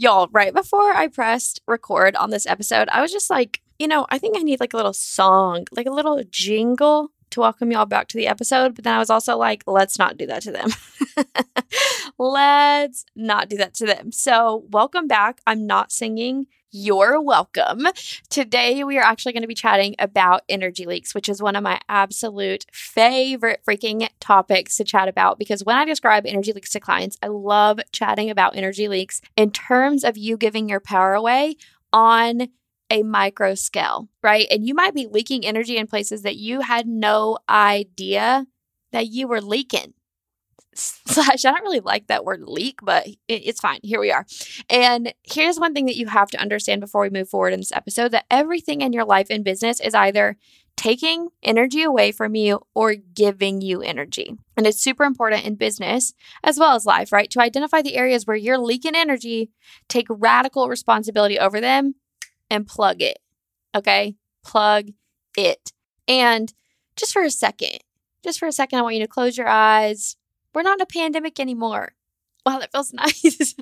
Y'all, right before I pressed record on this episode, I was just like, you know, I think I need like a little song, like a little jingle to welcome y'all back to the episode. But then I was also like, let's not do that to them. let's not do that to them. So, welcome back. I'm not singing you're welcome. Today, we are actually going to be chatting about energy leaks, which is one of my absolute favorite freaking topics to chat about because when I describe energy leaks to clients, I love chatting about energy leaks in terms of you giving your power away on a micro scale, right? And you might be leaking energy in places that you had no idea that you were leaking slash i don't really like that word leak but it's fine here we are. And here's one thing that you have to understand before we move forward in this episode that everything in your life and business is either taking energy away from you or giving you energy. And it's super important in business as well as life right to identify the areas where you're leaking energy take radical responsibility over them and plug it okay? Plug it. And just for a second just for a second i want you to close your eyes we're not in a pandemic anymore. Wow, that feels nice.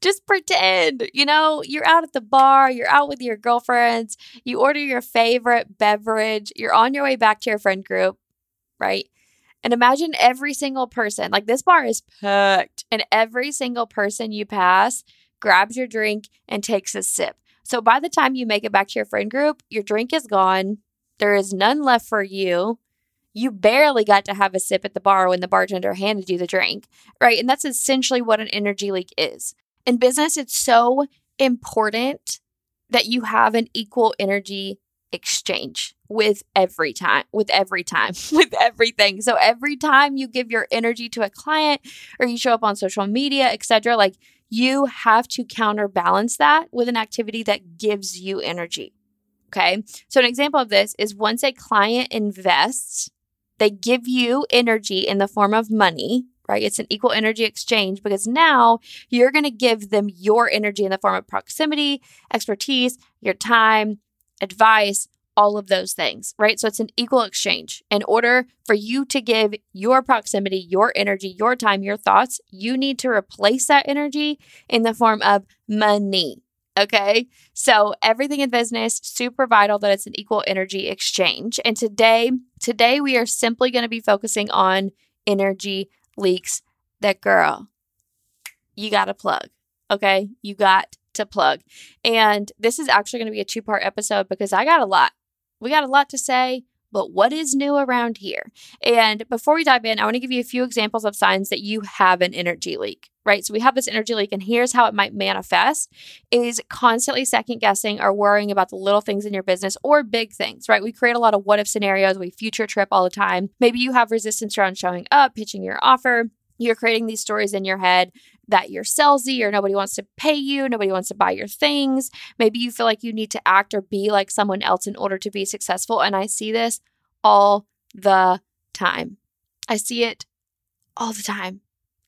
Just pretend, you know, you're out at the bar, you're out with your girlfriends, you order your favorite beverage, you're on your way back to your friend group, right? And imagine every single person, like this bar is packed, and every single person you pass grabs your drink and takes a sip. So by the time you make it back to your friend group, your drink is gone. There is none left for you you barely got to have a sip at the bar when the bartender handed you the drink, right? And that's essentially what an energy leak is. In business, it's so important that you have an equal energy exchange with every time with every time with everything so every time you give your energy to a client or you show up on social media etc like you have to counterbalance that with an activity that gives you energy okay so an example of this is once a client invests they give you energy in the form of money, right? It's an equal energy exchange because now you're going to give them your energy in the form of proximity, expertise, your time, advice, all of those things, right? So it's an equal exchange. In order for you to give your proximity, your energy, your time, your thoughts, you need to replace that energy in the form of money. Okay. So everything in business, super vital that it's an equal energy exchange. And today, today we are simply going to be focusing on energy leaks that girl, you got to plug. Okay. You got to plug. And this is actually going to be a two part episode because I got a lot. We got a lot to say but what is new around here? And before we dive in, I want to give you a few examples of signs that you have an energy leak, right? So we have this energy leak, and here's how it might manifest is constantly second guessing or worrying about the little things in your business or big things, right? We create a lot of what if scenarios, we future trip all the time. Maybe you have resistance around showing up, pitching your offer. You're creating these stories in your head that you're salesy or nobody wants to pay you, nobody wants to buy your things. Maybe you feel like you need to act or be like someone else in order to be successful. And I see this all the time. I see it all the time.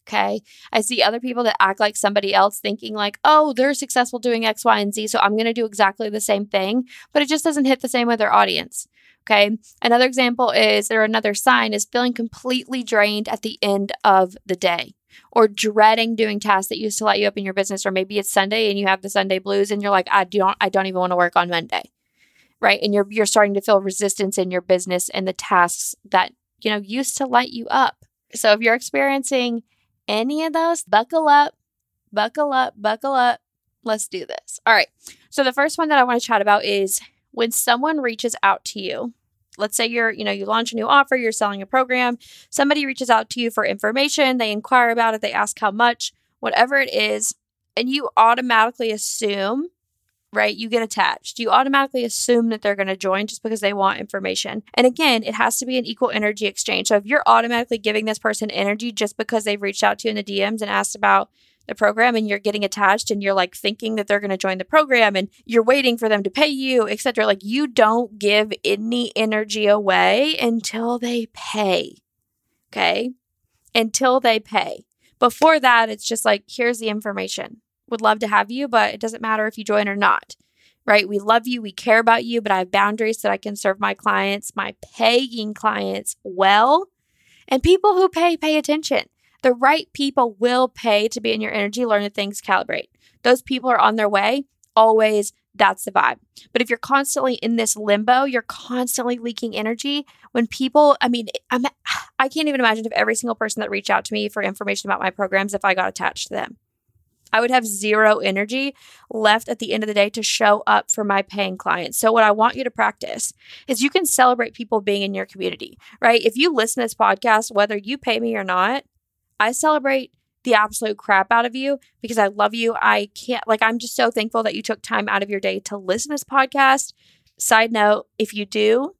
Okay. I see other people that act like somebody else thinking, like, oh, they're successful doing X, Y, and Z. So I'm going to do exactly the same thing, but it just doesn't hit the same with their audience. Okay. Another example is, or another sign is feeling completely drained at the end of the day or dreading doing tasks that used to light you up in your business or maybe it's Sunday and you have the Sunday blues and you're like I don't I don't even want to work on Monday. Right? And you're you're starting to feel resistance in your business and the tasks that, you know, used to light you up. So if you're experiencing any of those, buckle up, buckle up, buckle up. Let's do this. All right. So the first one that I want to chat about is when someone reaches out to you let's say you're, you know, you launch a new offer, you're selling a program, somebody reaches out to you for information, they inquire about it, they ask how much, whatever it is, and you automatically assume right? You get attached. You automatically assume that they're going to join just because they want information. And again, it has to be an equal energy exchange. So if you're automatically giving this person energy just because they've reached out to you in the DMs and asked about the program and you're getting attached and you're like thinking that they're going to join the program and you're waiting for them to pay you, etc. Like you don't give any energy away until they pay. Okay? Until they pay. Before that, it's just like here's the information would love to have you, but it doesn't matter if you join or not, right? We love you, we care about you, but I have boundaries that I can serve my clients, my paying clients well. And people who pay, pay attention. The right people will pay to be in your energy, learn the things, calibrate. Those people are on their way. Always, that's the vibe. But if you're constantly in this limbo, you're constantly leaking energy. When people, I mean, I'm, I can't even imagine if every single person that reached out to me for information about my programs, if I got attached to them. I would have zero energy left at the end of the day to show up for my paying clients. So, what I want you to practice is you can celebrate people being in your community, right? If you listen to this podcast, whether you pay me or not, I celebrate the absolute crap out of you because I love you. I can't, like, I'm just so thankful that you took time out of your day to listen to this podcast. Side note, if you do,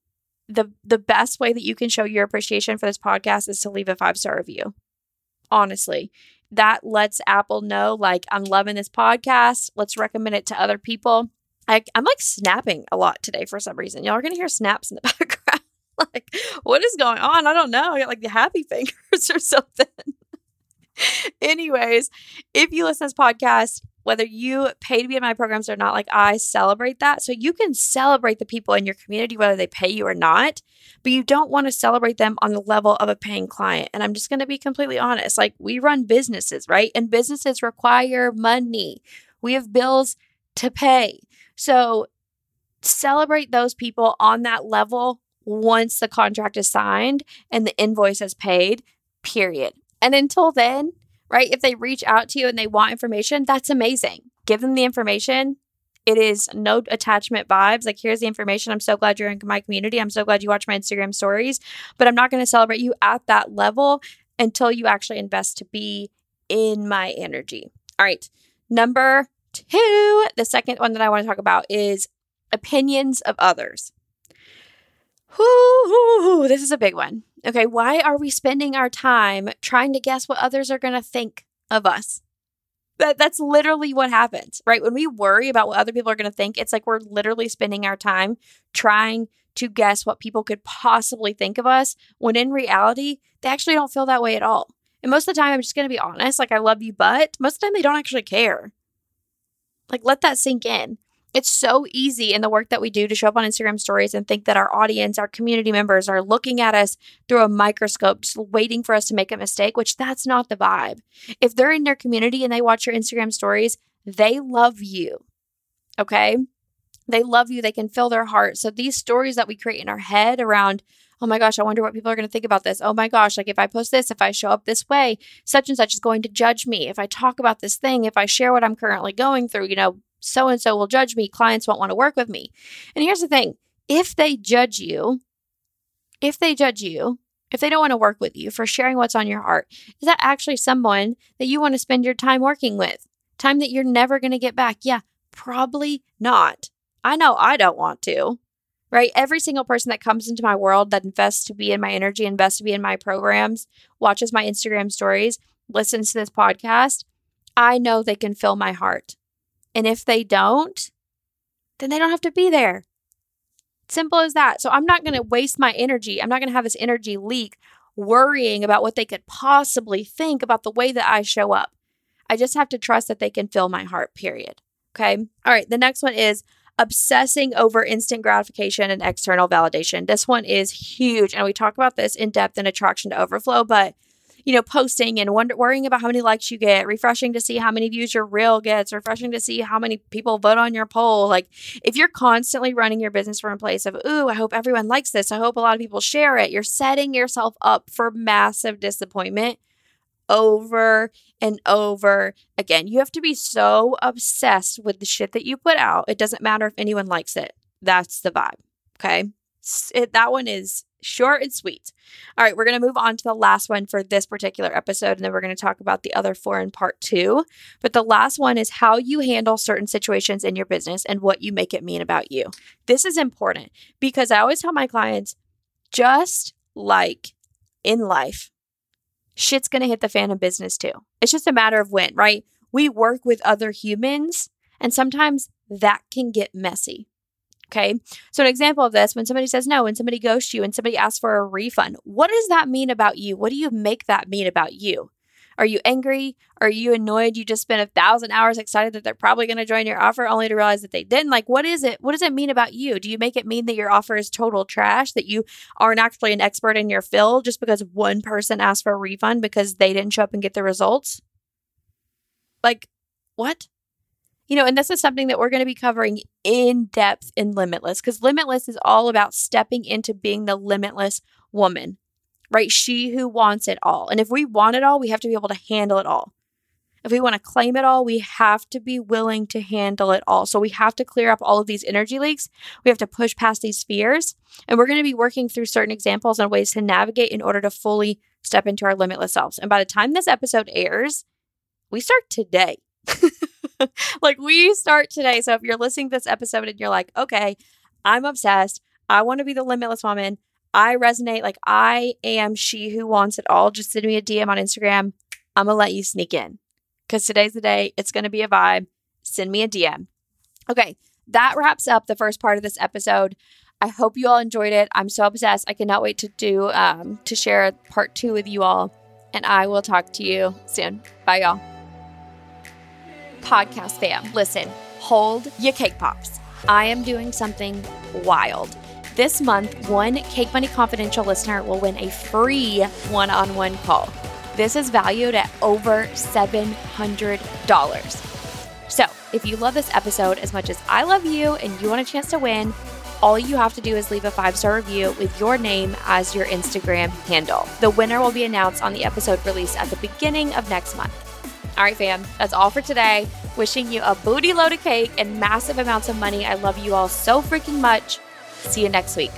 the the best way that you can show your appreciation for this podcast is to leave a five star review. Honestly, that lets Apple know, like, I'm loving this podcast. Let's recommend it to other people. I, I'm like snapping a lot today for some reason. Y'all are to hear snaps in the background. like, what is going on? I don't know. I got like the happy fingers or something. Anyways, if you listen to this podcast, whether you pay to be in my programs or not, like I celebrate that. So you can celebrate the people in your community, whether they pay you or not, but you don't want to celebrate them on the level of a paying client. And I'm just going to be completely honest. Like we run businesses, right? And businesses require money. We have bills to pay. So celebrate those people on that level once the contract is signed and the invoice is paid, period. And until then, right? If they reach out to you and they want information, that's amazing. Give them the information. It is no attachment vibes. Like, here's the information. I'm so glad you're in my community. I'm so glad you watch my Instagram stories, but I'm not going to celebrate you at that level until you actually invest to be in my energy. All right. Number two, the second one that I want to talk about is opinions of others. Whoo, this is a big one. Okay, why are we spending our time trying to guess what others are going to think of us? That that's literally what happens, right? When we worry about what other people are going to think, it's like we're literally spending our time trying to guess what people could possibly think of us, when in reality, they actually don't feel that way at all. And most of the time, I'm just going to be honest, like I love you, but most of the time they don't actually care. Like let that sink in. It's so easy in the work that we do to show up on Instagram stories and think that our audience, our community members are looking at us through a microscope, just waiting for us to make a mistake, which that's not the vibe. If they're in their community and they watch your Instagram stories, they love you. Okay? They love you. They can fill their heart. So these stories that we create in our head around, oh my gosh, I wonder what people are going to think about this. Oh my gosh, like if I post this, if I show up this way, such and such is going to judge me. If I talk about this thing, if I share what I'm currently going through, you know, so and so will judge me. Clients won't want to work with me. And here's the thing if they judge you, if they judge you, if they don't want to work with you for sharing what's on your heart, is that actually someone that you want to spend your time working with? Time that you're never going to get back? Yeah, probably not. I know I don't want to, right? Every single person that comes into my world that invests to be in my energy, invests to be in my programs, watches my Instagram stories, listens to this podcast, I know they can fill my heart. And if they don't, then they don't have to be there. Simple as that. So I'm not going to waste my energy. I'm not going to have this energy leak worrying about what they could possibly think about the way that I show up. I just have to trust that they can fill my heart, period. Okay. All right. The next one is obsessing over instant gratification and external validation. This one is huge. And we talk about this in depth in Attraction to Overflow, but you know, posting and wonder, worrying about how many likes you get, refreshing to see how many views your reel gets, refreshing to see how many people vote on your poll. Like, if you're constantly running your business from a place of, ooh, I hope everyone likes this, I hope a lot of people share it, you're setting yourself up for massive disappointment over and over again. You have to be so obsessed with the shit that you put out. It doesn't matter if anyone likes it. That's the vibe. Okay. It, that one is short and sweet. All right, we're going to move on to the last one for this particular episode, and then we're going to talk about the other four in part two. But the last one is how you handle certain situations in your business and what you make it mean about you. This is important because I always tell my clients just like in life, shit's going to hit the fan in business too. It's just a matter of when, right? We work with other humans, and sometimes that can get messy. Okay. So, an example of this when somebody says no, when somebody ghosts you, and somebody asks for a refund, what does that mean about you? What do you make that mean about you? Are you angry? Are you annoyed? You just spent a thousand hours excited that they're probably going to join your offer only to realize that they didn't. Like, what is it? What does it mean about you? Do you make it mean that your offer is total trash, that you aren't actually an expert in your field just because one person asked for a refund because they didn't show up and get the results? Like, what? You know, and this is something that we're going to be covering in depth in Limitless because Limitless is all about stepping into being the limitless woman, right? She who wants it all. And if we want it all, we have to be able to handle it all. If we want to claim it all, we have to be willing to handle it all. So we have to clear up all of these energy leaks. We have to push past these fears. And we're going to be working through certain examples and ways to navigate in order to fully step into our limitless selves. And by the time this episode airs, we start today. like we start today. So if you're listening to this episode and you're like, okay, I'm obsessed. I want to be the limitless woman. I resonate. Like I am she who wants it all. Just send me a DM on Instagram. I'm going to let you sneak in because today's the day. It's going to be a vibe. Send me a DM. Okay. That wraps up the first part of this episode. I hope you all enjoyed it. I'm so obsessed. I cannot wait to do um, to share part two with you all. And I will talk to you soon. Bye, y'all podcast fam, listen, hold your cake pops. I am doing something wild. This month, one Cake Money Confidential listener will win a free one on one call. This is valued at over $700. So, if you love this episode as much as I love you and you want a chance to win, all you have to do is leave a five star review with your name as your Instagram handle. The winner will be announced on the episode release at the beginning of next month. All right, fam, that's all for today. Wishing you a booty load of cake and massive amounts of money. I love you all so freaking much. See you next week.